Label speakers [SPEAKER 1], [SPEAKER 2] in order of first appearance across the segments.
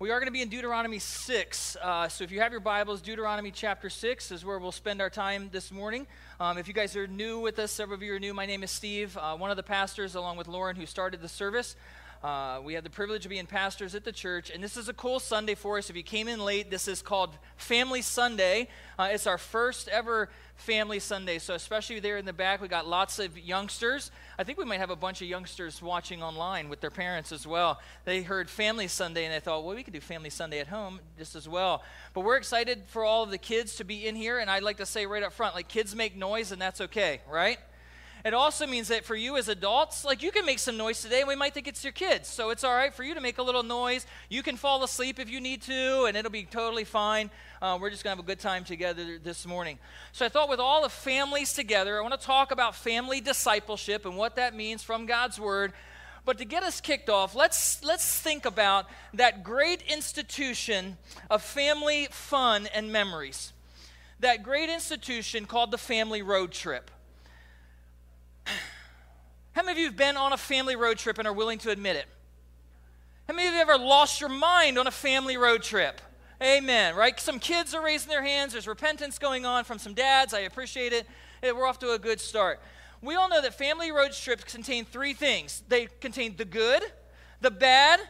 [SPEAKER 1] We are going to be in Deuteronomy 6. Uh, so if you have your Bibles, Deuteronomy chapter 6 is where we'll spend our time this morning. Um, if you guys are new with us, several of you are new, my name is Steve, uh, one of the pastors, along with Lauren, who started the service. Uh, we have the privilege of being pastors at the church, and this is a cool Sunday for us. If you came in late, this is called Family Sunday. Uh, it's our first ever Family Sunday, so especially there in the back, we got lots of youngsters. I think we might have a bunch of youngsters watching online with their parents as well. They heard Family Sunday and they thought, well, we could do Family Sunday at home just as well. But we're excited for all of the kids to be in here, and I'd like to say right up front, like kids make noise, and that's okay, right? It also means that for you as adults, like you can make some noise today, and we might think it's your kids. So it's all right for you to make a little noise. You can fall asleep if you need to, and it'll be totally fine. Uh, we're just going to have a good time together this morning. So I thought with all the families together, I want to talk about family discipleship and what that means from God's Word. But to get us kicked off, let's, let's think about that great institution of family fun and memories. That great institution called the family road trip. How many of you have been on a family road trip and are willing to admit it? How many of you ever lost your mind on a family road trip? Amen, right? Some kids are raising their hands. There's repentance going on from some dads. I appreciate it. We're off to a good start. We all know that family road trips contain three things they contain the good, the bad,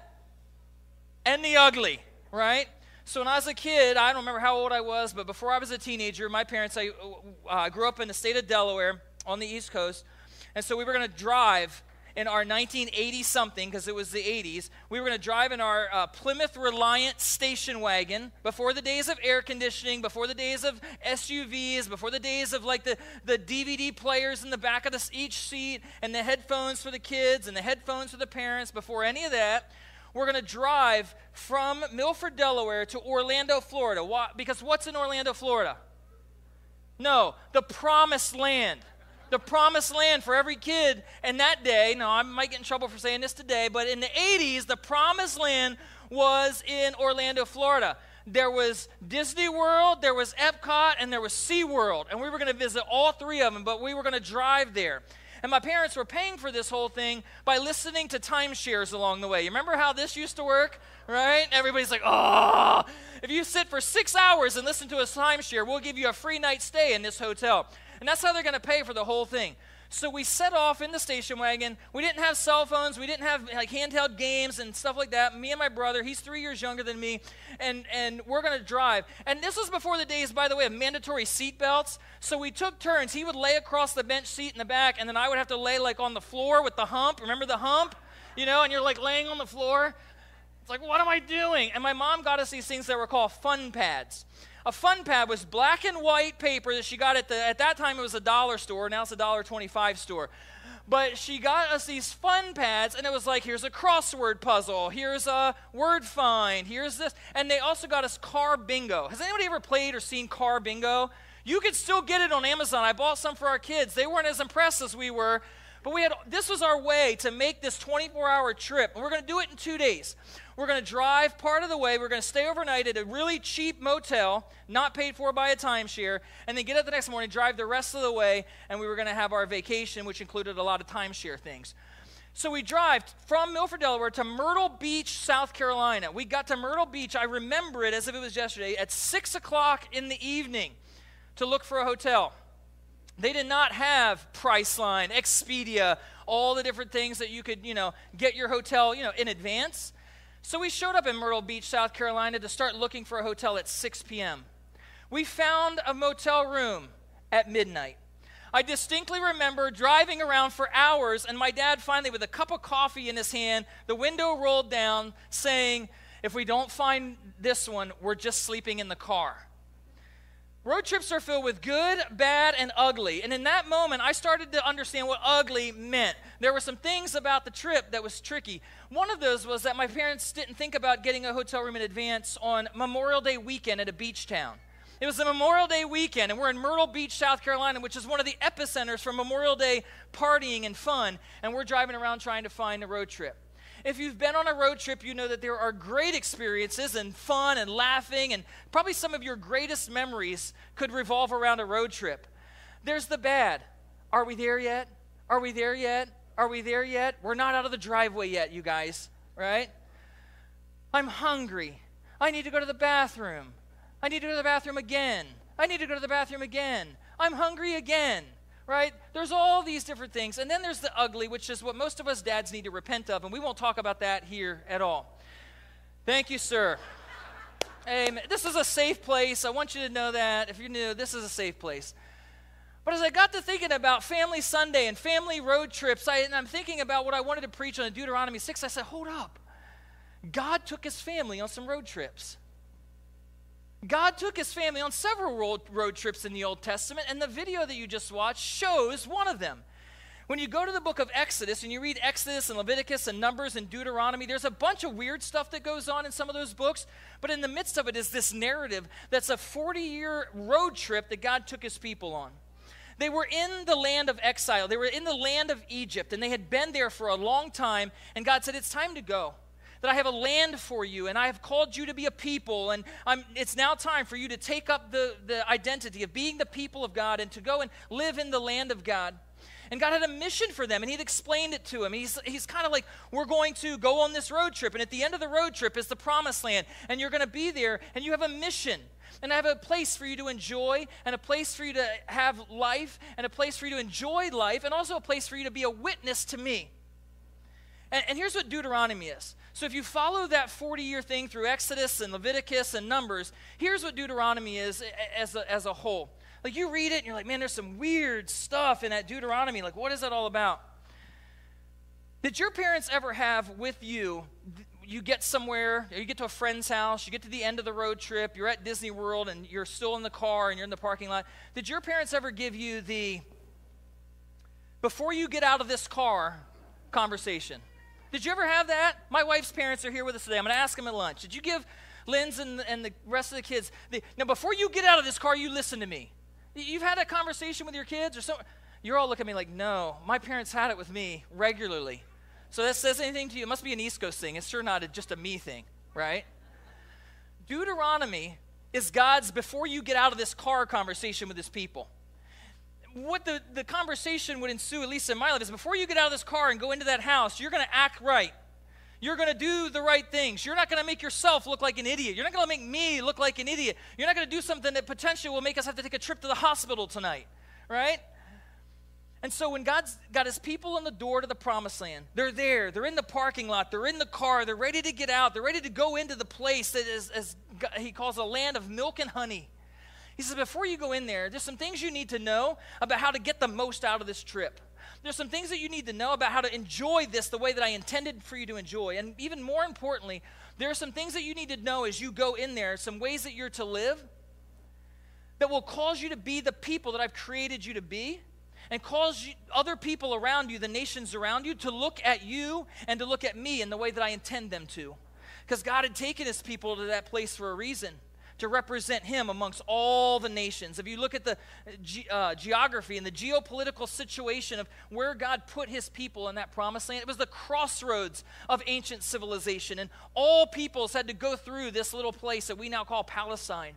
[SPEAKER 1] and the ugly, right? So when I was a kid, I don't remember how old I was, but before I was a teenager, my parents, I uh, grew up in the state of Delaware on the East Coast. And so we were going to drive in our 1980 something, because it was the 80s. We were going to drive in our uh, Plymouth Reliant station wagon before the days of air conditioning, before the days of SUVs, before the days of like the, the DVD players in the back of each seat, and the headphones for the kids, and the headphones for the parents. Before any of that, we're going to drive from Milford, Delaware to Orlando, Florida. Why? Because what's in Orlando, Florida? No, the promised land the promised land for every kid in that day. Now, I might get in trouble for saying this today, but in the 80s, the promised land was in Orlando, Florida. There was Disney World, there was Epcot, and there was SeaWorld. And we were going to visit all three of them, but we were going to drive there. And my parents were paying for this whole thing by listening to timeshares along the way. You remember how this used to work, right? Everybody's like, oh, if you sit for six hours and listen to a timeshare, we'll give you a free night stay in this hotel. And that's how they're going to pay for the whole thing. So we set off in the station wagon. We didn't have cell phones. We didn't have like handheld games and stuff like that. Me and my brother, he's three years younger than me, and, and we're going to drive. And this was before the days, by the way, of mandatory seat belts. So we took turns. He would lay across the bench seat in the back, and then I would have to lay like on the floor with the hump. Remember the hump? You know, and you're like laying on the floor. It's like, what am I doing? And my mom got us these things that were called fun pads a fun pad was black and white paper that she got at the at that time it was a dollar store now it's a dollar 25 store. But she got us these fun pads and it was like here's a crossword puzzle here's a word find here's this. And they also got us car bingo. Has anybody ever played or seen car bingo? You could still get it on amazon. I bought some for our kids. They weren't as impressed as we were. But we had this was our way to make this 24 hour trip and we're going to do it in two days we're going to drive part of the way. We're going to stay overnight at a really cheap motel, not paid for by a timeshare, and then get up the next morning, drive the rest of the way, and we were going to have our vacation, which included a lot of timeshare things. So we drive from Milford, Delaware to Myrtle Beach, South Carolina. We got to Myrtle Beach, I remember it as if it was yesterday, at 6 o'clock in the evening to look for a hotel. They did not have Priceline, Expedia, all the different things that you could, you know, get your hotel, you know, in advance. So we showed up in Myrtle Beach, South Carolina to start looking for a hotel at 6 p.m. We found a motel room at midnight. I distinctly remember driving around for hours, and my dad finally, with a cup of coffee in his hand, the window rolled down, saying, If we don't find this one, we're just sleeping in the car. Road trips are filled with good, bad, and ugly. And in that moment, I started to understand what ugly meant. There were some things about the trip that was tricky. One of those was that my parents didn't think about getting a hotel room in advance on Memorial Day weekend at a beach town. It was the Memorial Day weekend, and we're in Myrtle Beach, South Carolina, which is one of the epicenters for Memorial Day partying and fun, and we're driving around trying to find a road trip. If you've been on a road trip, you know that there are great experiences and fun and laughing, and probably some of your greatest memories could revolve around a road trip. There's the bad. Are we there yet? Are we there yet? Are we there yet? We're not out of the driveway yet, you guys, right? I'm hungry. I need to go to the bathroom. I need to go to the bathroom again. I need to go to the bathroom again. I'm hungry again. Right? There's all these different things. And then there's the ugly, which is what most of us dads need to repent of. And we won't talk about that here at all. Thank you, sir. Amen. This is a safe place. I want you to know that. If you're new, this is a safe place. But as I got to thinking about Family Sunday and family road trips, I, and I'm thinking about what I wanted to preach on Deuteronomy 6, I said, hold up. God took his family on some road trips. God took his family on several road, road trips in the Old Testament, and the video that you just watched shows one of them. When you go to the book of Exodus and you read Exodus and Leviticus and Numbers and Deuteronomy, there's a bunch of weird stuff that goes on in some of those books, but in the midst of it is this narrative that's a 40 year road trip that God took his people on. They were in the land of exile, they were in the land of Egypt, and they had been there for a long time, and God said, It's time to go that I have a land for you and I have called you to be a people. And I'm, it's now time for you to take up the, the identity of being the people of God and to go and live in the land of God. And God had a mission for them, and He'd explained it to him. He's, he's kind of like, We're going to go on this road trip, and at the end of the road trip is the promised land, and you're going to be there, and you have a mission. And I have a place for you to enjoy, and a place for you to have life, and a place for you to enjoy life, and also a place for you to be a witness to me. And, and here's what Deuteronomy is so if you follow that 40 year thing through Exodus and Leviticus and Numbers, here's what Deuteronomy is as a, as a whole. Like you read it and you're like, man, there's some weird stuff in that Deuteronomy. Like, what is that all about? Did your parents ever have with you, you get somewhere, you get to a friend's house, you get to the end of the road trip, you're at Disney World and you're still in the car and you're in the parking lot. Did your parents ever give you the, before you get out of this car conversation? Did you ever have that? My wife's parents are here with us today. I'm going to ask them at lunch. Did you give Lynn's and, and the rest of the kids, the, now before you get out of this car, you listen to me. You've had a conversation with your kids or something. You're all looking at me like, no, my parents had it with me regularly. So that says anything to you? It must be an East Coast thing. It's sure not a, just a me thing, right? Deuteronomy is God's before you get out of this car conversation with his people what the, the conversation would ensue, at least in my life, is before you get out of this car and go into that house, you're going to act right. You're going to do the right things. You're not going to make yourself look like an idiot. You're not going to make me look like an idiot. You're not going to do something that potentially will make us have to take a trip to the hospital tonight, right? And so when God's got his people on the door to the promised land, they're there, they're in the parking lot, they're in the car, they're ready to get out, they're ready to go into the place that is, as he calls a land of milk and honey. He says, before you go in there, there's some things you need to know about how to get the most out of this trip. There's some things that you need to know about how to enjoy this the way that I intended for you to enjoy. And even more importantly, there are some things that you need to know as you go in there, some ways that you're to live that will cause you to be the people that I've created you to be and cause you, other people around you, the nations around you, to look at you and to look at me in the way that I intend them to. Because God had taken his people to that place for a reason to represent him amongst all the nations. If you look at the ge- uh, geography and the geopolitical situation of where God put his people in that promised land, it was the crossroads of ancient civilization. And all peoples had to go through this little place that we now call Palestine.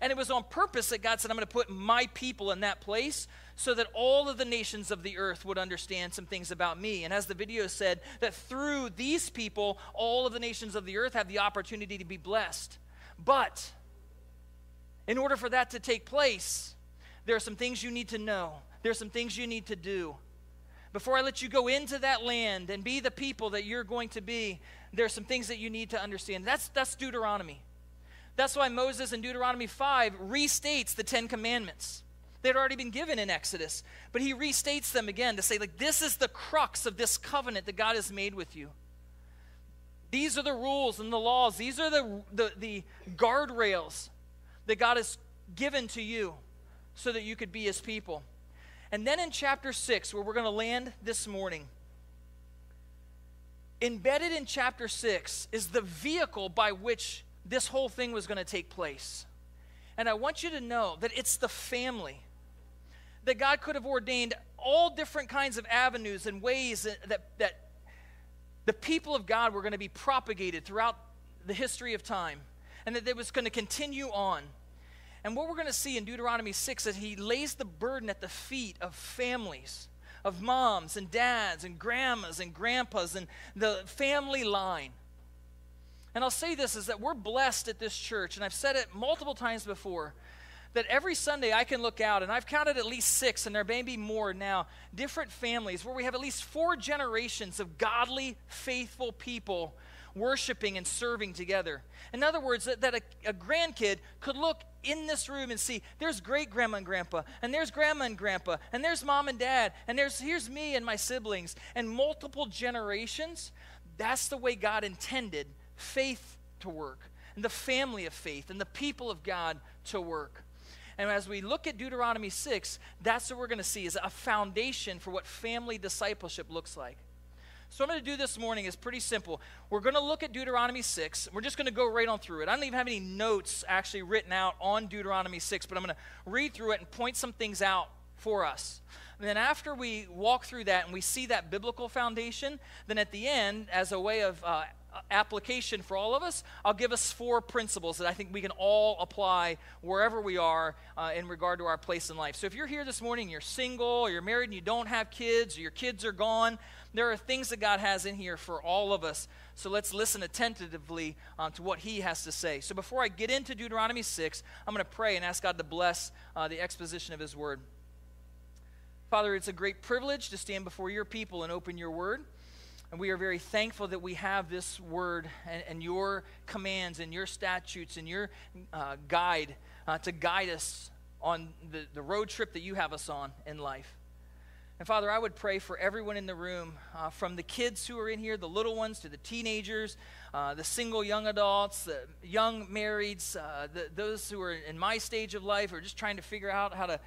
[SPEAKER 1] And it was on purpose that God said, I'm going to put my people in that place so that all of the nations of the earth would understand some things about me. And as the video said, that through these people, all of the nations of the earth have the opportunity to be blessed. But in order for that to take place, there are some things you need to know. There are some things you need to do. Before I let you go into that land and be the people that you're going to be, there are some things that you need to understand. That's, that's Deuteronomy. That's why Moses in Deuteronomy 5 restates the Ten Commandments. They'd already been given in Exodus, but he restates them again to say, like, this is the crux of this covenant that God has made with you. These are the rules and the laws. These are the, the, the guardrails that God has given to you so that you could be his people. And then in chapter 6, where we're going to land this morning, embedded in chapter 6 is the vehicle by which this whole thing was going to take place. And I want you to know that it's the family. That God could have ordained all different kinds of avenues and ways that, that, the people of God were going to be propagated throughout the history of time and that it was going to continue on. And what we're going to see in Deuteronomy 6 is he lays the burden at the feet of families, of moms and dads and grandmas and grandpas and the family line. And I'll say this is that we're blessed at this church, and I've said it multiple times before, that every Sunday I can look out, and I've counted at least six, and there may be more now, different families where we have at least four generations of godly, faithful people worshiping and serving together. In other words, that, that a, a grandkid could look in this room and see there's great grandma and grandpa, and there's grandma and grandpa, and there's mom and dad, and there's here's me and my siblings, and multiple generations. That's the way God intended faith to work, and the family of faith, and the people of God to work. And as we look at Deuteronomy 6, that's what we're going to see is a foundation for what family discipleship looks like. So, what I'm going to do this morning is pretty simple. We're going to look at Deuteronomy 6. We're just going to go right on through it. I don't even have any notes actually written out on Deuteronomy 6, but I'm going to read through it and point some things out for us. And then, after we walk through that and we see that biblical foundation, then at the end, as a way of uh, application for all of us, I'll give us four principles that I think we can all apply wherever we are uh, in regard to our place in life. So if you're here this morning, you're single, or you're married and you don't have kids, or your kids are gone, there are things that God has in here for all of us. So let's listen attentively um, to what He has to say. So before I get into Deuteronomy 6, I'm going to pray and ask God to bless uh, the exposition of His Word. Father, it's a great privilege to stand before your people and open your Word. And we are very thankful that we have this word and, and your commands and your statutes and your uh, guide uh, to guide us on the, the road trip that you have us on in life. And Father, I would pray for everyone in the room, uh, from the kids who are in here, the little ones, to the teenagers, uh, the single young adults, the young marrieds, uh, the, those who are in my stage of life or just trying to figure out how to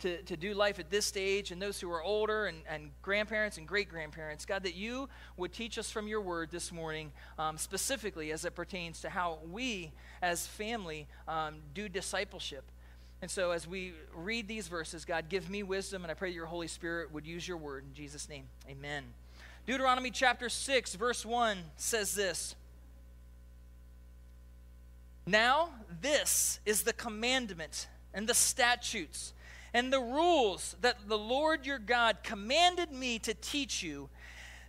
[SPEAKER 1] to, to do life at this stage and those who are older and, and grandparents and great grandparents. God, that you would teach us from your word this morning, um, specifically as it pertains to how we as family um, do discipleship. And so, as we read these verses, God, give me wisdom, and I pray your Holy Spirit would use your word. In Jesus' name, amen. Deuteronomy chapter 6, verse 1 says this Now, this is the commandment and the statutes and the rules that the Lord your God commanded me to teach you,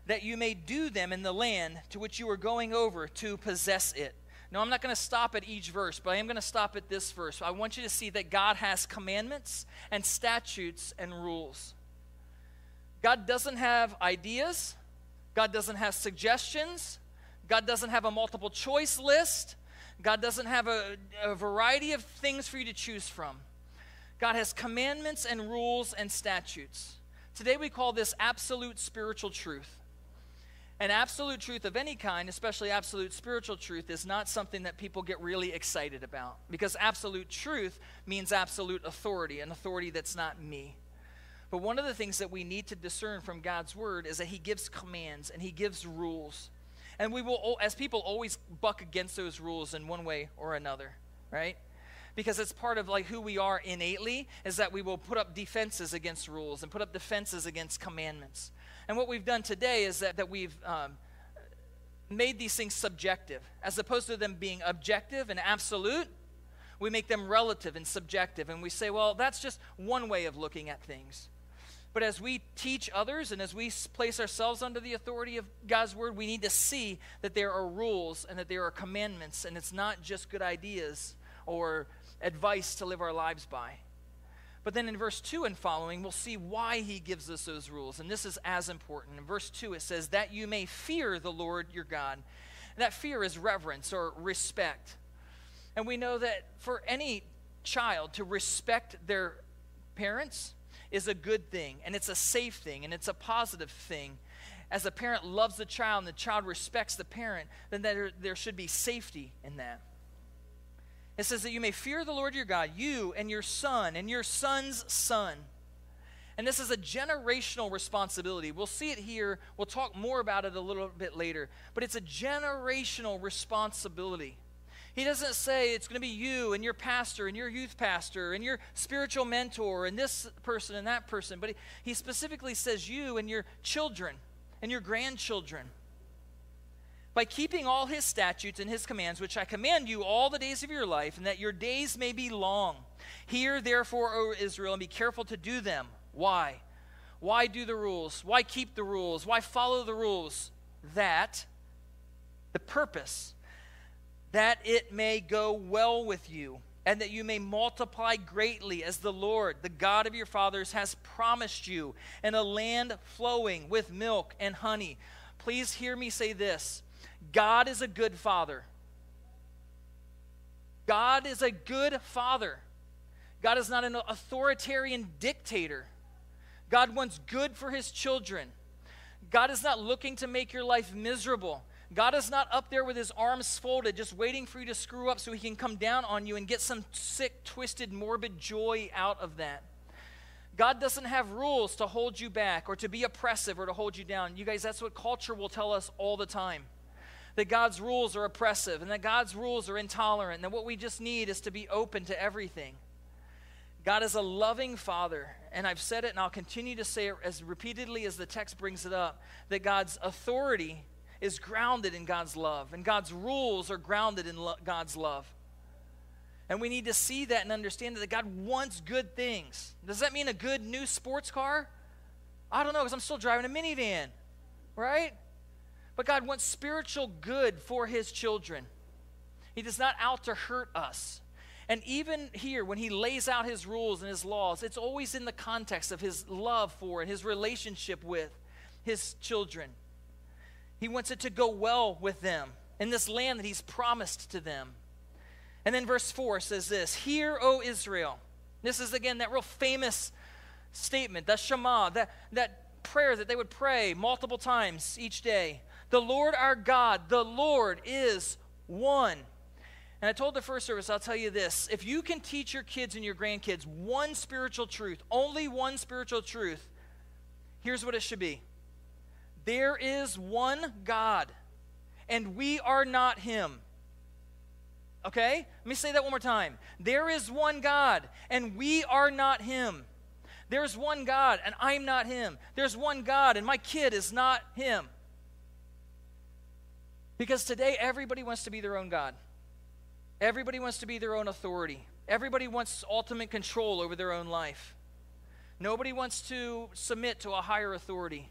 [SPEAKER 1] that you may do them in the land to which you are going over to possess it. Now, I'm not going to stop at each verse, but I am going to stop at this verse. I want you to see that God has commandments and statutes and rules. God doesn't have ideas, God doesn't have suggestions, God doesn't have a multiple choice list, God doesn't have a, a variety of things for you to choose from. God has commandments and rules and statutes. Today we call this absolute spiritual truth. And absolute truth of any kind, especially absolute spiritual truth, is not something that people get really excited about because absolute truth means absolute authority, an authority that's not me. But one of the things that we need to discern from God's word is that He gives commands and He gives rules. And we will, as people, always buck against those rules in one way or another, right? because it's part of like who we are innately is that we will put up defenses against rules and put up defenses against commandments and what we've done today is that, that we've um, made these things subjective. As opposed to them being objective and absolute we make them relative and subjective. And we say well that's just one way of looking at things. But as we teach others and as we place ourselves under the authority of God's word, we need to see that there are rules and that there are commandments, and it's not just good ideas or advice to live our lives by. But then in verse 2 and following, we'll see why he gives us those rules. And this is as important. In verse 2, it says, That you may fear the Lord your God. And that fear is reverence or respect. And we know that for any child to respect their parents is a good thing, and it's a safe thing, and it's a positive thing. As a parent loves the child and the child respects the parent, then there, there should be safety in that. It says that you may fear the Lord your God, you and your son and your son's son. And this is a generational responsibility. We'll see it here. We'll talk more about it a little bit later. But it's a generational responsibility. He doesn't say it's going to be you and your pastor and your youth pastor and your spiritual mentor and this person and that person, but he, he specifically says you and your children and your grandchildren by keeping all his statutes and his commands, which I command you all the days of your life, and that your days may be long. Hear therefore, O Israel, and be careful to do them. Why? Why do the rules? Why keep the rules? Why follow the rules? That the purpose that it may go well with you, and that you may multiply greatly, as the Lord, the God of your fathers, has promised you, in a land flowing with milk and honey. Please hear me say this God is a good father. God is a good father. God is not an authoritarian dictator. God wants good for his children. God is not looking to make your life miserable. God is not up there with his arms folded, just waiting for you to screw up so he can come down on you and get some sick, twisted, morbid joy out of that. God doesn't have rules to hold you back or to be oppressive or to hold you down. You guys, that's what culture will tell us all the time that God's rules are oppressive and that God's rules are intolerant, and that what we just need is to be open to everything. God is a loving Father, and I've said it and I'll continue to say it as repeatedly as the text brings it up that God's authority is grounded in God's love, and God's rules are grounded in lo- God's love. And we need to see that and understand that God wants good things. Does that mean a good new sports car? I don't know, because I'm still driving a minivan, right? But God wants spiritual good for his children. He does not out to hurt us. And even here, when he lays out his rules and his laws, it's always in the context of his love for and his relationship with his children. He wants it to go well with them in this land that he's promised to them. And then verse 4 says this Hear, O Israel. This is again that real famous statement, that Shema, that, that prayer that they would pray multiple times each day. The Lord our God, the Lord is one. And I told the first service, I'll tell you this. If you can teach your kids and your grandkids one spiritual truth, only one spiritual truth, here's what it should be there is one God, and we are not Him. Okay? Let me say that one more time. There is one God, and we are not Him. There's one God, and I'm not Him. There's one God, and my kid is not Him. Because today, everybody wants to be their own God. Everybody wants to be their own authority. Everybody wants ultimate control over their own life. Nobody wants to submit to a higher authority.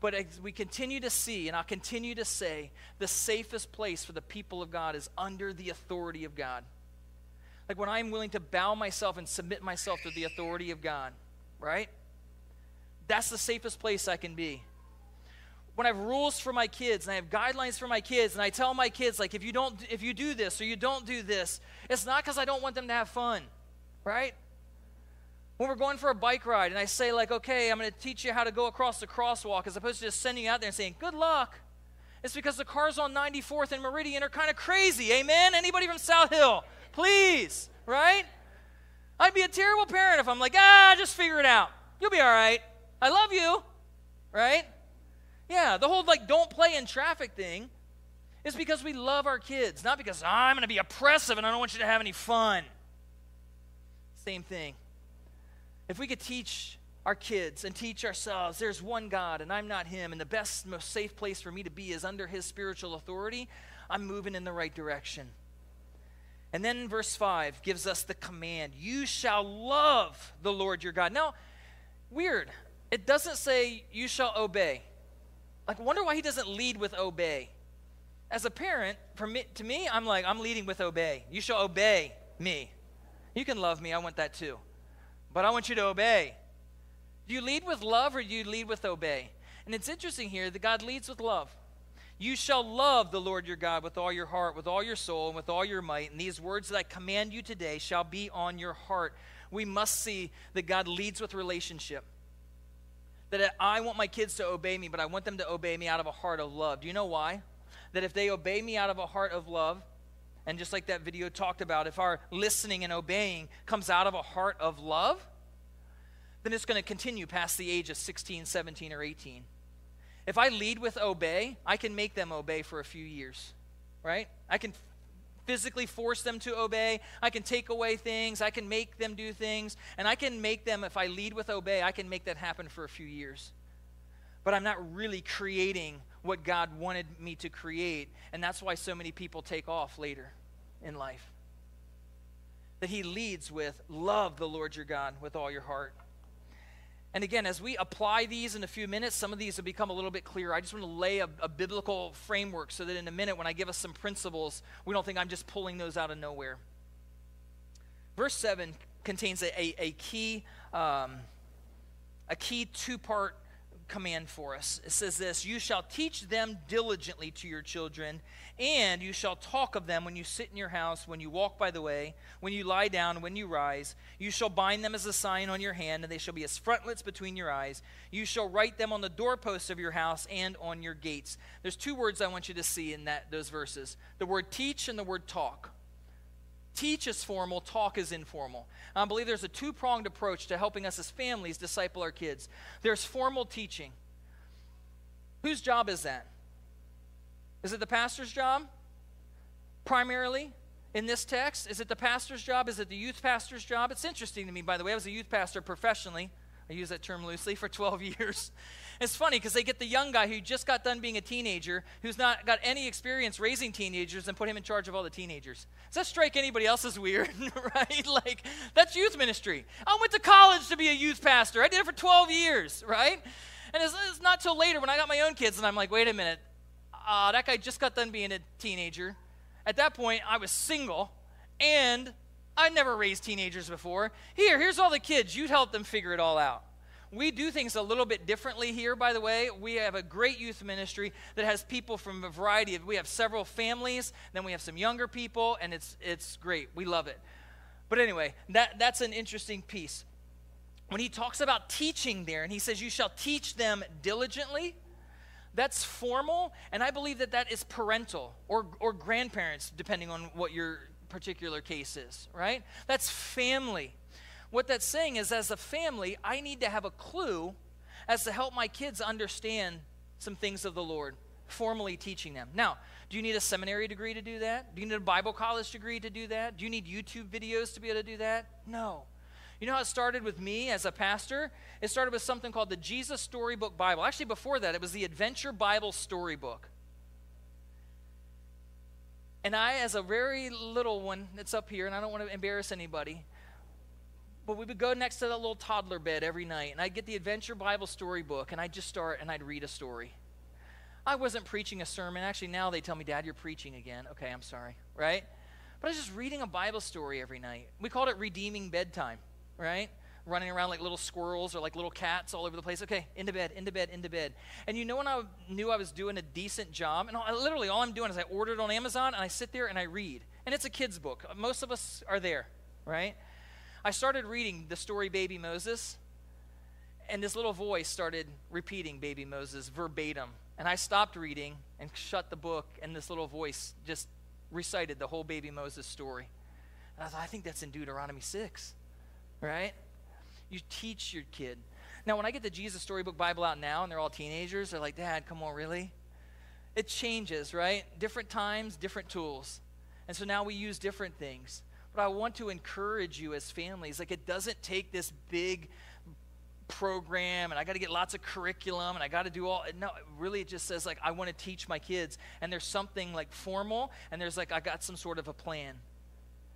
[SPEAKER 1] But as we continue to see, and I'll continue to say, the safest place for the people of God is under the authority of God. Like when I'm willing to bow myself and submit myself to the authority of God, right? That's the safest place I can be when I have rules for my kids and I have guidelines for my kids and I tell my kids like if you don't if you do this or you don't do this, it's not because I don't want them to have fun, right? When we're going for a bike ride and I say like, okay, I'm going to teach you how to go across the crosswalk as opposed to just sending you out there and saying good luck. It's because the cars on 94th and Meridian are kind of crazy. Amen. Anybody from South Hill, please, right? I'd be a terrible parent if I'm like, ah, just figure it out. You'll be all right. I love you, right? Yeah, the whole like don't play in traffic thing is because we love our kids, not because ah, I'm going to be oppressive and I don't want you to have any fun. Same thing. If we could teach our kids and teach ourselves there's one God and I'm not him and the best most safe place for me to be is under his spiritual authority, I'm moving in the right direction. And then verse 5 gives us the command, you shall love the Lord your God. Now, weird. It doesn't say you shall obey. Like, wonder why he doesn't lead with obey. As a parent, to me, I'm like, I'm leading with obey. You shall obey me. You can love me, I want that too. But I want you to obey. Do you lead with love or do you lead with obey? And it's interesting here that God leads with love. You shall love the Lord your God with all your heart, with all your soul, and with all your might. And these words that I command you today shall be on your heart. We must see that God leads with relationship that I want my kids to obey me, but I want them to obey me out of a heart of love. Do you know why? That if they obey me out of a heart of love, and just like that video talked about, if our listening and obeying comes out of a heart of love, then it's going to continue past the age of 16, 17, or 18. If I lead with obey, I can make them obey for a few years, right? I can physically force them to obey. I can take away things. I can make them do things. And I can make them, if I lead with obey, I can make that happen for a few years. But I'm not really creating what God wanted me to create. And that's why so many people take off later in life. That He leads with love the Lord your God with all your heart. And again, as we apply these in a few minutes, some of these will become a little bit clearer. I just want to lay a, a, biblical framework so that in a minute, when I give us some principles, we don't think I'm just pulling those out of nowhere. Verse 7 contains a, a, a key, um, a key two part command for us. It says this You shall teach them diligently to your children, and you shall talk of them when you sit in your house, when you walk by the way, when you lie down, when you rise. You shall bind them as a sign on your hand, and they shall be as frontlets between your eyes. You shall write them on the doorposts of your house and on your gates. There's two words I want you to see in that those verses the word teach and the word talk. Teach is formal, talk is informal. I believe there's a two pronged approach to helping us as families disciple our kids. There's formal teaching. Whose job is that? Is it the pastor's job? Primarily in this text? Is it the pastor's job? Is it the youth pastor's job? It's interesting to me, by the way. I was a youth pastor professionally. I use that term loosely for 12 years. It's funny because they get the young guy who just got done being a teenager, who's not got any experience raising teenagers, and put him in charge of all the teenagers. Does that strike anybody else as weird, right? Like, that's youth ministry. I went to college to be a youth pastor. I did it for 12 years, right? And it's, it's not till later when I got my own kids, and I'm like, wait a minute, uh, that guy just got done being a teenager. At that point, I was single, and I never raised teenagers before. Here, here's all the kids. You'd help them figure it all out. We do things a little bit differently here, by the way. We have a great youth ministry that has people from a variety of, we have several families, then we have some younger people, and it's, it's great. We love it. But anyway, that, that's an interesting piece. When he talks about teaching there, and he says, You shall teach them diligently, that's formal, and I believe that that is parental or, or grandparents, depending on what your particular case is, right? That's family. What that's saying is, as a family, I need to have a clue as to help my kids understand some things of the Lord, formally teaching them. Now, do you need a seminary degree to do that? Do you need a Bible college degree to do that? Do you need YouTube videos to be able to do that? No. You know how it started with me as a pastor? It started with something called the Jesus Storybook Bible. Actually, before that, it was the Adventure Bible Storybook. And I, as a very little one, that's up here, and I don't want to embarrass anybody, but we would go next to that little toddler bed every night, and I'd get the Adventure Bible storybook, and I'd just start and I'd read a story. I wasn't preaching a sermon. Actually, now they tell me, Dad, you're preaching again. Okay, I'm sorry, right? But I was just reading a Bible story every night. We called it redeeming bedtime, right? Running around like little squirrels or like little cats all over the place. Okay, into bed, into bed, into bed. And you know when I knew I was doing a decent job? And I, literally all I'm doing is I ordered on Amazon and I sit there and I read. And it's a kid's book. Most of us are there, right? I started reading the story Baby Moses, and this little voice started repeating Baby Moses verbatim. And I stopped reading and shut the book, and this little voice just recited the whole Baby Moses story. And I thought, I think that's in Deuteronomy 6, right? You teach your kid. Now, when I get the Jesus Storybook Bible out now and they're all teenagers, they're like, Dad, come on, really? It changes, right? Different times, different tools. And so now we use different things. But I want to encourage you as families. Like, it doesn't take this big program and I got to get lots of curriculum and I got to do all no really it just says like I want to teach my kids and there's something like formal and there's like I got some sort of a plan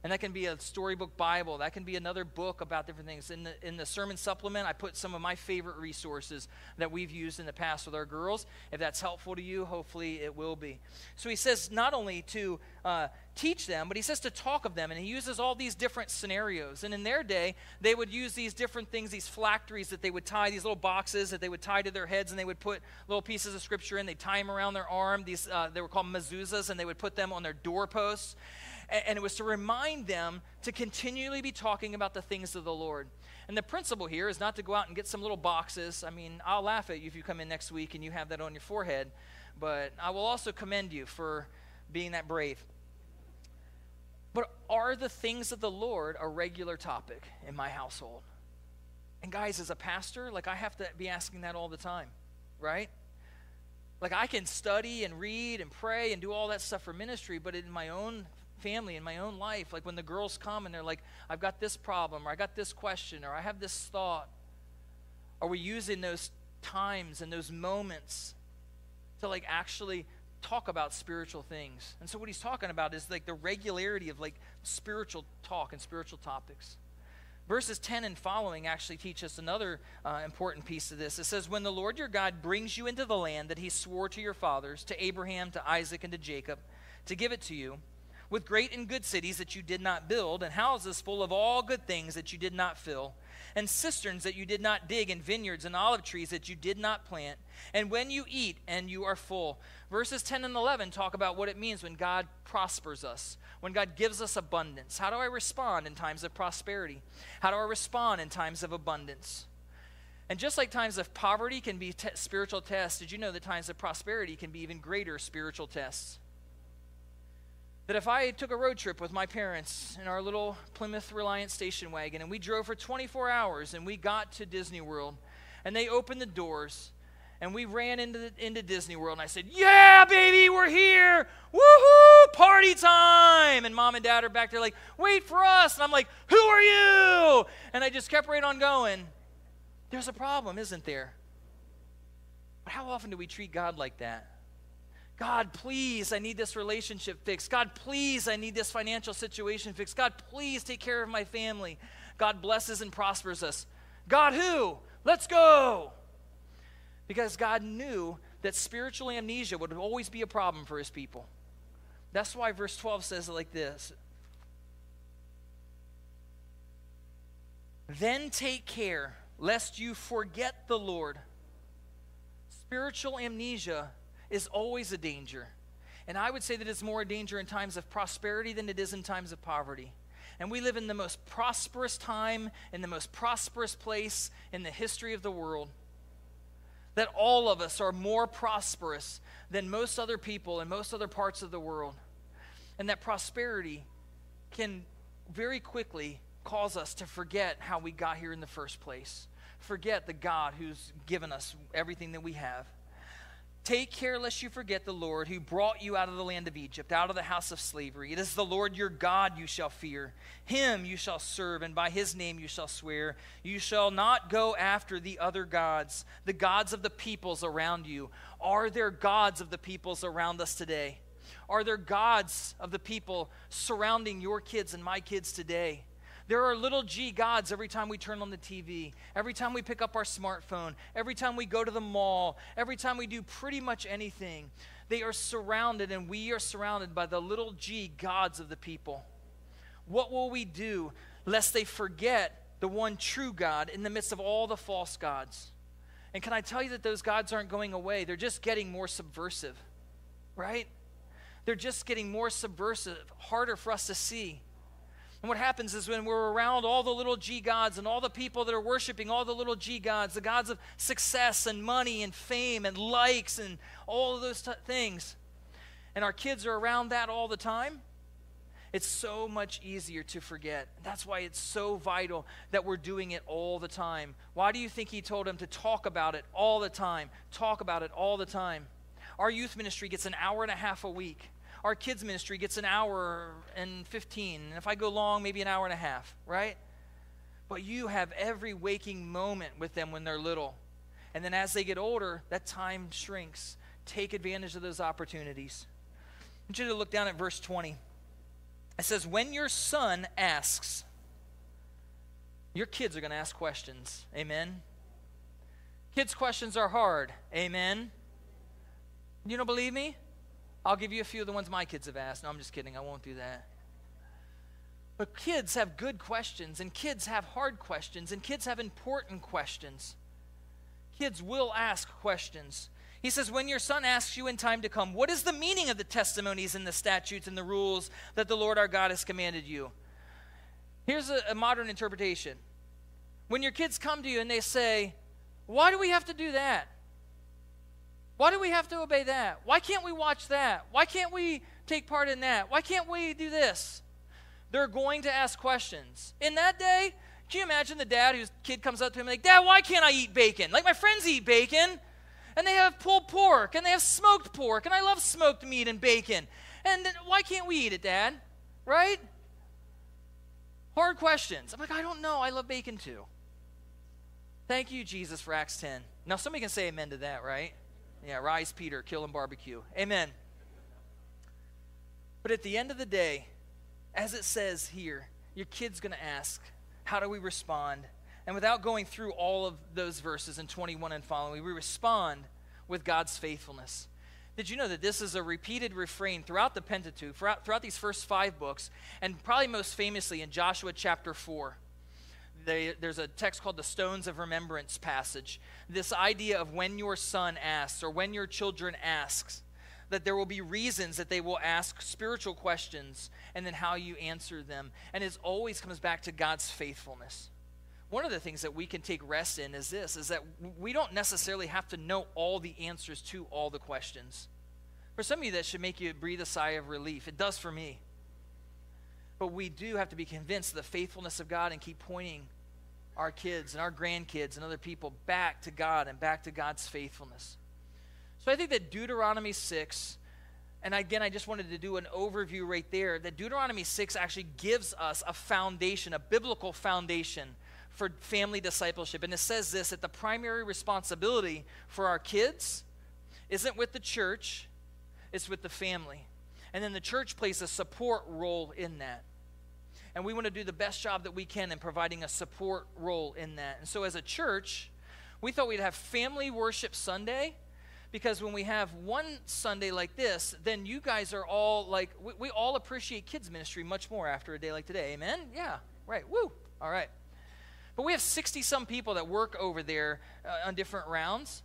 [SPEAKER 1] and that can be a storybook Bible. That can be another book about different things. In the, in the sermon supplement, I put some of my favorite resources that we've used in the past with our girls. If that's helpful to you, hopefully it will be. So he says not only to uh, teach them, but he says to talk of them. And he uses all these different scenarios. And in their day, they would use these different things, these phylacteries that they would tie, these little boxes that they would tie to their heads, and they would put little pieces of scripture in. They'd tie them around their arm. These, uh, they were called mezuzahs, and they would put them on their doorposts and it was to remind them to continually be talking about the things of the Lord. And the principle here is not to go out and get some little boxes. I mean, I'll laugh at you if you come in next week and you have that on your forehead, but I will also commend you for being that brave. But are the things of the Lord a regular topic in my household? And guys, as a pastor, like I have to be asking that all the time, right? Like I can study and read and pray and do all that stuff for ministry, but in my own family, in my own life, like when the girls come and they're like, I've got this problem, or I got this question, or I have this thought, are we using those times and those moments to like actually talk about spiritual things? And so what he's talking about is like the regularity of like spiritual talk and spiritual topics. Verses 10 and following actually teach us another uh, important piece of this. It says, When the Lord your God brings you into the land that he swore to your fathers, to Abraham, to Isaac, and to Jacob, to give it to you, with great and good cities that you did not build, and houses full of all good things that you did not fill, and cisterns that you did not dig, and vineyards and olive trees that you did not plant, and when you eat and you are full. Verses 10 and 11 talk about what it means when God prospers us when God gives us abundance? How do I respond in times of prosperity? How do I respond in times of abundance? And just like times of poverty can be spiritual tests, did you know that times of prosperity can be even greater spiritual tests? That if I took a road trip with my parents in our little Plymouth Reliant station wagon and we drove for 24 hours and we got to Disney World and they opened the doors and we ran into, the, into Disney World, and I said, Yeah, baby, we're here. Woohoo, party time. And mom and dad are back there like, Wait for us. And I'm like, Who are you? And I just kept right on going. There's a problem, isn't there? But how often do we treat God like that? God, please, I need this relationship fixed. God, please, I need this financial situation fixed. God, please take care of my family. God blesses and prospers us. God, who? Let's go because God knew that spiritual amnesia would always be a problem for his people. That's why verse 12 says it like this Then take care lest you forget the Lord. Spiritual amnesia is always a danger. And I would say that it's more a danger in times of prosperity than it is in times of poverty. And we live in the most prosperous time, in the most prosperous place in the history of the world that all of us are more prosperous than most other people in most other parts of the world. And that prosperity can very quickly cause us to forget how we got here in the first place, forget the God who's given us everything that we have. Take care lest you forget the Lord who brought you out of the land of Egypt, out of the house of slavery. It is the Lord your God you shall fear. Him you shall serve, and by his name you shall swear. You shall not go after the other gods, the gods of the peoples around you. Are there gods of the peoples around us today? Are there gods of the people surrounding your kids and my kids today? There are little g gods every time we turn on the TV, every time we pick up our smartphone, every time we go to the mall, every time we do pretty much anything. They are surrounded, and we are surrounded by the little g gods of the people. What will we do lest they forget the one true God in the midst of all the false gods? And can I tell you that those gods aren't going away? They're just getting more subversive, right? They're just getting more subversive, harder for us to see. And what happens is when we're around all the little g gods and all the people that are worshiping all the little g gods, the gods of success and money and fame and likes and all of those t- things, and our kids are around that all the time, it's so much easier to forget. That's why it's so vital that we're doing it all the time. Why do you think he told them to talk about it all the time? Talk about it all the time. Our youth ministry gets an hour and a half a week our kids ministry gets an hour and 15. And if I go long, maybe an hour and a half, right? But you have every waking moment with them when they're little. And then as they get older, that time shrinks. Take advantage of those opportunities. I want you to look down at verse 20. It says, When your son asks, your kids are going to ask questions. Amen. Kids' questions are hard. Amen. You don't believe me? I'll give you a few of the ones my kids have asked. No, I'm just kidding. I won't do that. But kids have good questions, and kids have hard questions, and kids have important questions. Kids will ask questions. He says, When your son asks you in time to come, what is the meaning of the testimonies and the statutes and the rules that the Lord our God has commanded you? Here's a, a modern interpretation. When your kids come to you and they say, Why do we have to do that? Why do we have to obey that? Why can't we watch that? Why can't we take part in that? Why can't we do this? They're going to ask questions. In that day, can you imagine the dad whose kid comes up to him like, Dad, why can't I eat bacon? Like my friends eat bacon. And they have pulled pork and they have smoked pork. And I love smoked meat and bacon. And why can't we eat it, Dad? Right? Hard questions. I'm like, I don't know. I love bacon too. Thank you, Jesus, for Acts 10. Now, somebody can say amen to that, right? Yeah, rise, Peter, kill and barbecue. Amen. But at the end of the day, as it says here, your kid's going to ask, how do we respond? And without going through all of those verses in 21 and following, we respond with God's faithfulness. Did you know that this is a repeated refrain throughout the Pentateuch, throughout, throughout these first five books, and probably most famously in Joshua chapter 4? They, there's a text called the Stones of Remembrance passage. This idea of when your son asks or when your children asks, that there will be reasons that they will ask spiritual questions and then how you answer them. And it always comes back to God's faithfulness. One of the things that we can take rest in is this is that we don't necessarily have to know all the answers to all the questions. For some of you, that should make you breathe a sigh of relief. It does for me. But we do have to be convinced of the faithfulness of God and keep pointing our kids and our grandkids and other people back to God and back to God's faithfulness. So I think that Deuteronomy 6, and again, I just wanted to do an overview right there, that Deuteronomy 6 actually gives us a foundation, a biblical foundation for family discipleship. And it says this that the primary responsibility for our kids isn't with the church, it's with the family. And then the church plays a support role in that. And we want to do the best job that we can in providing a support role in that. And so, as a church, we thought we'd have Family Worship Sunday because when we have one Sunday like this, then you guys are all like, we, we all appreciate kids' ministry much more after a day like today. Amen? Yeah, right. Woo. All right. But we have 60 some people that work over there uh, on different rounds.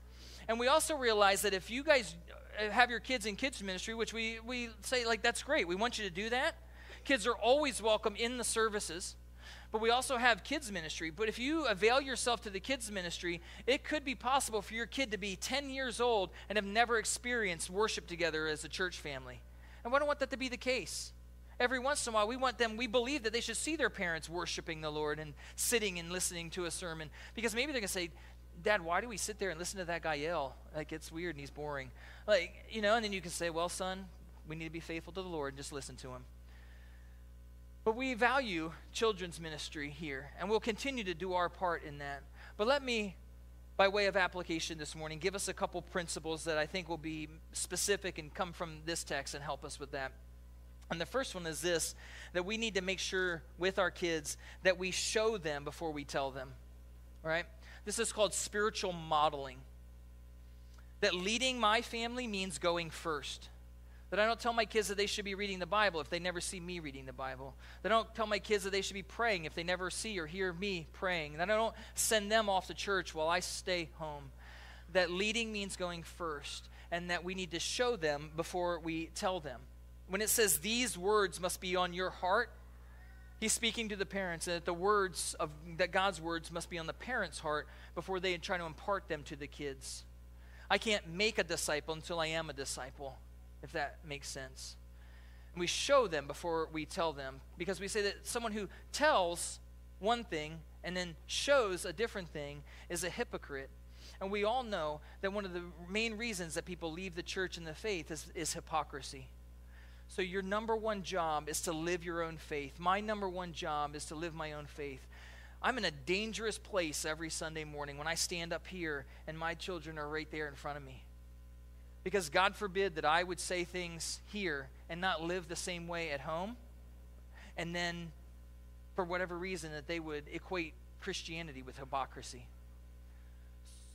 [SPEAKER 1] And we also realize that if you guys uh, have your kids in kids ministry, which we, we say, like, that's great, we want you to do that. Kids are always welcome in the services. But we also have kids ministry. But if you avail yourself to the kids ministry, it could be possible for your kid to be 10 years old and have never experienced worship together as a church family. And we don't want that to be the case every once in a while we want them we believe that they should see their parents worshiping the lord and sitting and listening to a sermon because maybe they're going to say dad why do we sit there and listen to that guy yell like it's weird and he's boring like you know and then you can say well son we need to be faithful to the lord and just listen to him but we value children's ministry here and we'll continue to do our part in that but let me by way of application this morning give us a couple principles that i think will be specific and come from this text and help us with that and the first one is this that we need to make sure with our kids that we show them before we tell them. Right? This is called spiritual modeling. That leading my family means going first. That I don't tell my kids that they should be reading the Bible if they never see me reading the Bible. That I don't tell my kids that they should be praying if they never see or hear me praying. That I don't send them off to church while I stay home. That leading means going first, and that we need to show them before we tell them when it says these words must be on your heart, he's speaking to the parents and that the words of that God's words must be on the parents' heart before they try to impart them to the kids. I can't make a disciple until I am a disciple, if that makes sense. And we show them before we tell them because we say that someone who tells one thing and then shows a different thing is a hypocrite. And we all know that one of the main reasons that people leave the church and the faith is, is hypocrisy. So, your number one job is to live your own faith. My number one job is to live my own faith. I'm in a dangerous place every Sunday morning when I stand up here and my children are right there in front of me. Because God forbid that I would say things here and not live the same way at home. And then, for whatever reason, that they would equate Christianity with hypocrisy.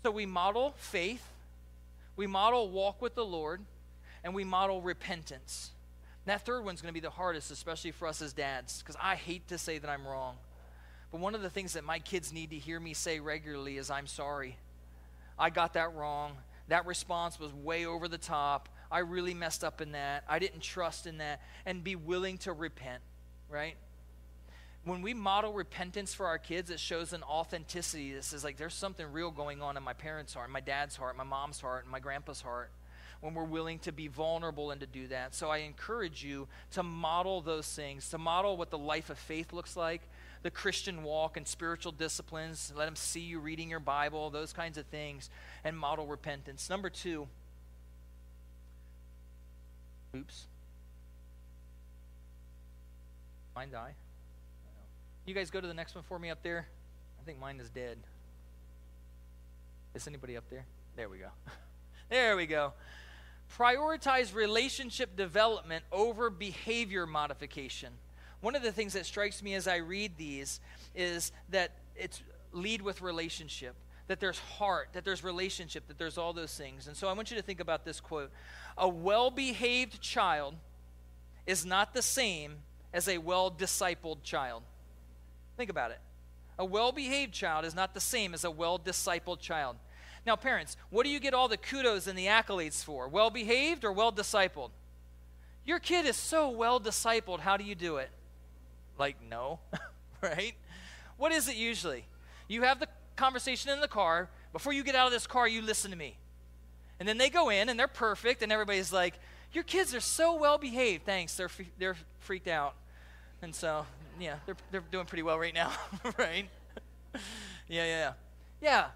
[SPEAKER 1] So we model faith, we model walk with the Lord, and we model repentance that third one's going to be the hardest, especially for us as dads, because I hate to say that I'm wrong. But one of the things that my kids need to hear me say regularly is, I'm sorry. I got that wrong. That response was way over the top. I really messed up in that. I didn't trust in that. And be willing to repent, right? When we model repentance for our kids, it shows an authenticity. This is like there's something real going on in my parents' heart, my dad's heart, my mom's heart, and my grandpa's heart when we're willing to be vulnerable and to do that. So I encourage you to model those things, to model what the life of faith looks like, the Christian walk and spiritual disciplines. Let them see you reading your Bible, those kinds of things, and model repentance. Number two, oops. Mine die. You guys go to the next one for me up there. I think mine is dead. Is anybody up there? There we go. there we go prioritize relationship development over behavior modification. One of the things that strikes me as I read these is that it's lead with relationship, that there's heart, that there's relationship, that there's all those things. And so I want you to think about this quote A well behaved child is not the same as a well discipled child. Think about it. A well behaved child is not the same as a well discipled child. Now, parents, what do you get all the kudos and the accolades for? Well behaved or well discipled? Your kid is so well discipled. How do you do it? Like, no, right? What is it usually? You have the conversation in the car. Before you get out of this car, you listen to me. And then they go in and they're perfect, and everybody's like, Your kids are so well behaved. Thanks. They're, they're freaked out. And so, yeah, they're, they're doing pretty well right now, right? yeah, yeah, yeah.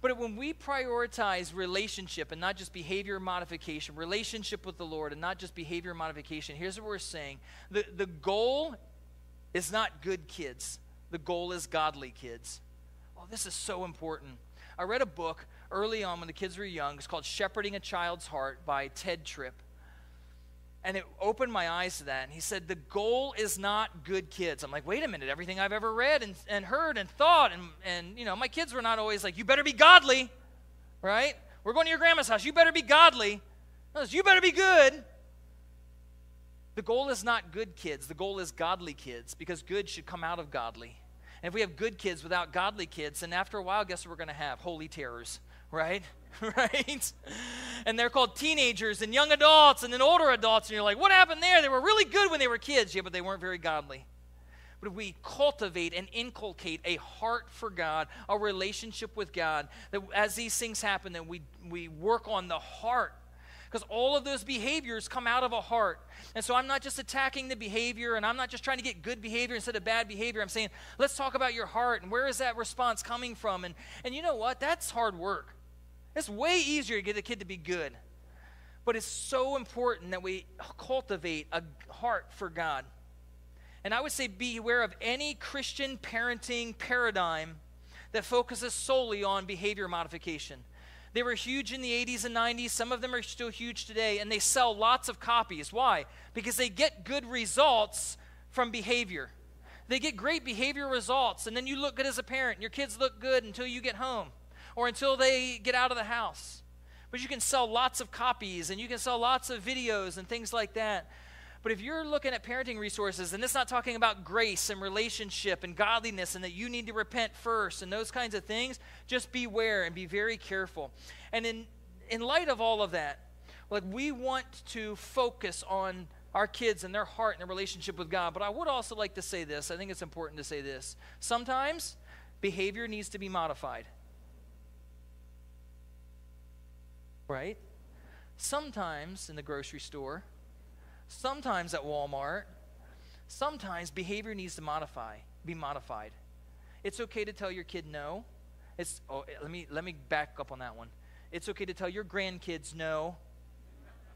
[SPEAKER 1] But when we prioritize relationship and not just behavior modification, relationship with the Lord and not just behavior modification, here's what we're saying the, the goal is not good kids, the goal is godly kids. Oh, this is so important. I read a book early on when the kids were young. It's called Shepherding a Child's Heart by Tedd Tripp. And it opened my eyes to that. And he said, The goal is not good kids. I'm like, wait a minute, everything I've ever read and, and heard and thought, and, and, you know, my kids were not always like, you better be godly, right? We're going to your grandma's house. You better be godly. No, you better be good. The goal is not good kids, the goal is godly kids because good should come out of godly. And if we have good kids without godly kids, then after a while, guess what we're going to have? Holy terrors, right? right? And they're called teenagers and young adults and then older adults. And you're like, what happened there? They were really good when they were kids. Yeah, but they weren't very godly. But if we cultivate and inculcate a heart for God, a relationship with God, that as these things happen, that we, we work on the heart because all of those behaviors come out of a heart. And so I'm not just attacking the behavior and I'm not just trying to get good behavior instead of bad behavior. I'm saying, let's talk about your heart and where is that response coming from? And, and you know what? That's hard work. It's way easier to get a kid to be good. But it's so important that we cultivate a heart for God. And I would say beware of any Christian parenting paradigm that focuses solely on behavior modification. They were huge in the 80s and 90s. Some of them are still huge today, and they sell lots of copies. Why? Because they get good results from behavior. They get great behavior results, and then you look good as a parent. Your kids look good until you get home or until they get out of the house. But you can sell lots of copies and you can sell lots of videos and things like that. But if you're looking at parenting resources, and it's not talking about grace and relationship and godliness and that you need to repent first and those kinds of things, just beware and be very careful. And in, in light of all of that, like we want to focus on our kids and their heart and their relationship with God. But I would also like to say this. I think it's important to say this. Sometimes behavior needs to be modified. right? Sometimes in the grocery store, sometimes at Walmart, sometimes behavior needs to modify, be modified. It's okay to tell your kid no. It's oh, eh, let me let me back up on that one. It's okay to tell your grandkids no.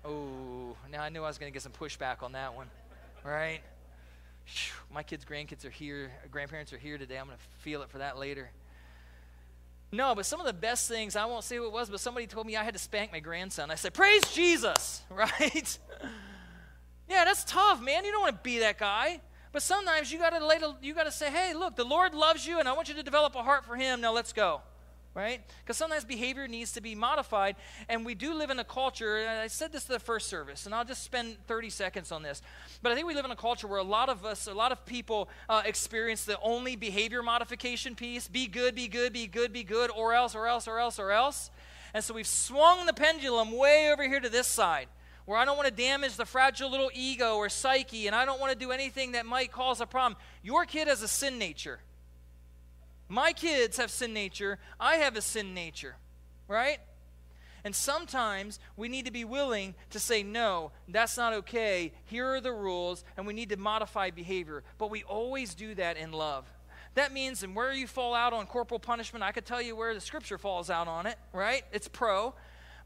[SPEAKER 1] Oh, now I knew I was going to get some pushback on that one, right? My kids' grandkids are here, grandparents are here today. I'm going to feel it for that later. No, but some of the best things, I won't say who it was, but somebody told me I had to spank my grandson. I said, Praise Jesus, right? Yeah, that's tough, man. You don't want to be that guy. But sometimes you gotta lay you gotta say, hey, look, the Lord loves you and I want you to develop a heart for him. Now let's go right? Because sometimes behavior needs to be modified, and we do live in a culture, and I said this to the first service, and I'll just spend 30 seconds on this. But I think we live in a culture where a lot of us, a lot of people uh, experience the only behavior modification piece be good, be good, be good, be good, or else, or else, or else, or else. And so we've swung the pendulum way over here to this side. Where I don't want to damage the fragile little ego or psyche, and I don't want to do anything that might cause a problem. Your kid has a sin nature. My kids have sin nature. I have a sin nature, right? And sometimes we need to be willing to say, no, that's not okay. Here are the rules, and we need to modify behavior. But we always do that in love. That means, and where you fall out on corporal punishment, I could tell you where the scripture falls out on it, right? It's pro.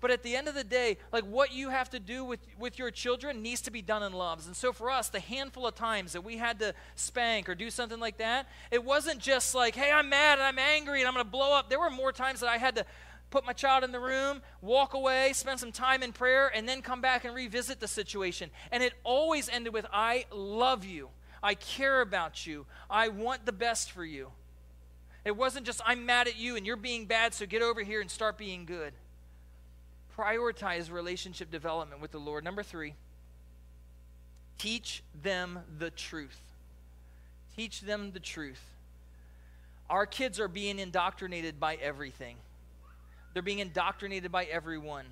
[SPEAKER 1] But at the end of the day, like what you have to do with, with your children needs to be done in loves. And so for us, the handful of times that we had to spank or do something like that, it wasn't just like, hey, I'm mad and I'm angry and I'm going to blow up. There were more times that I had to put my child in the room, walk away, spend some time in prayer, and then come back and revisit the situation. And it always ended with, I love you. I care about you. I want the best for you. It wasn't just, I'm mad at you and you're being bad, so get over here and start being good. Prioritize relationship development with the Lord. Number three, teach them the truth. Teach them the truth. Our kids are being indoctrinated by everything, they're being indoctrinated by everyone.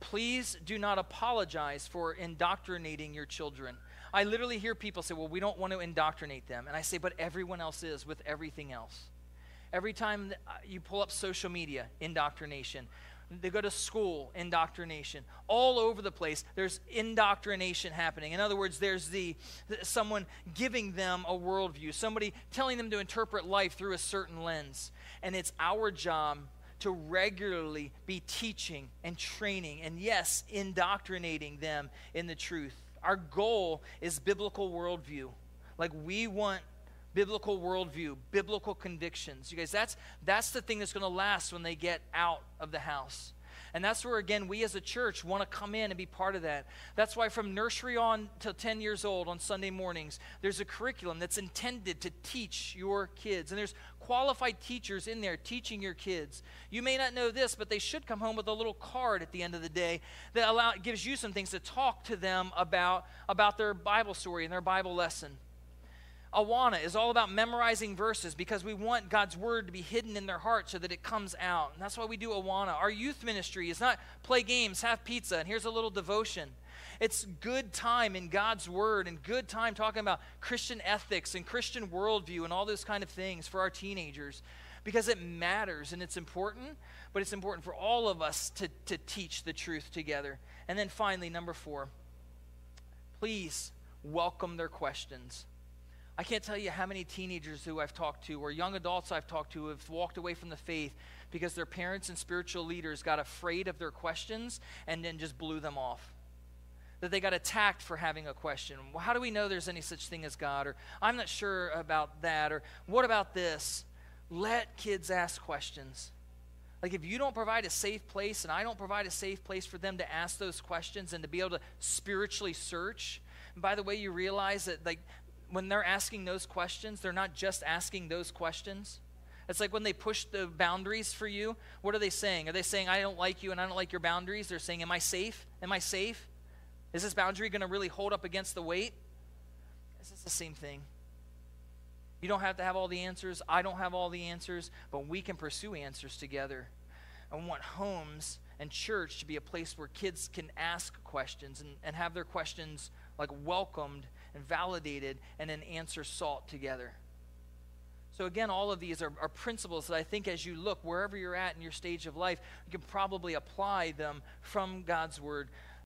[SPEAKER 1] Please do not apologize for indoctrinating your children. I literally hear people say, Well, we don't want to indoctrinate them. And I say, But everyone else is with everything else. Every time uh, you pull up social media, indoctrination. They go to school, indoctrination. All over the place, there's indoctrination happening. In other words, there's the someone giving them a worldview, somebody telling them to interpret life through a certain lens. And it's our job to regularly be teaching and training and, yes, indoctrinating them in the truth. Our goal is biblical worldview. Like we want biblical worldview, biblical convictions. You guys, that's, that's the thing that's going to last when they get out of the house. And that's where, again, we as a church want to come in and be part of that. That's why from nursery on till 10 years old on Sunday mornings, there's a curriculum that's intended to teach your kids. And there's qualified teachers in there teaching your kids. You may not know this, but they should come home with a little card at the end of the day that allow, gives you some things to talk to them about, about their Bible story and their Bible lesson. Awana is all about memorizing verses because we want God's word to be hidden in their heart so that it comes out. And that's why we do Awana. Our youth ministry is not play games, have pizza, and here's a little devotion. It's good time in God's word and good time talking about Christian ethics and Christian worldview and all those kind of things for our teenagers because it matters and it's important, but it's important for all of us to, to teach the truth together. And then finally, number four, please welcome their questions. I can't tell you how many teenagers who I've talked to or young adults I've talked to have walked away from the faith because their parents and spiritual leaders got afraid of their questions and then just blew them off. That they got attacked for having a question. Well, how do we know there's any such thing as God? Or I'm not sure about that. Or what about this? Let kids ask questions. Like, if you don't provide a safe place and I don't provide a safe place for them to ask those questions and to be able to spiritually search, and by the way, you realize that like when they're asking those questions, they're not just asking those questions. It's like when they push the boundaries for you, what are they saying? Are they saying, I don't like you and I don't like your boundaries? They're saying, Am I safe? Am I safe? Is this boundary going to really hold up against the weight? This is the same thing. You don't have to have all the answers. I don't have all the answers, but we can pursue answers together. I want homes and church to be a place where kids can ask questions and, and have their questions like welcomed and validated and an answer sought together. So, again, all of these are, are, principles that I think as you look wherever you're at in your stage of life, you can probably apply them from God's Word.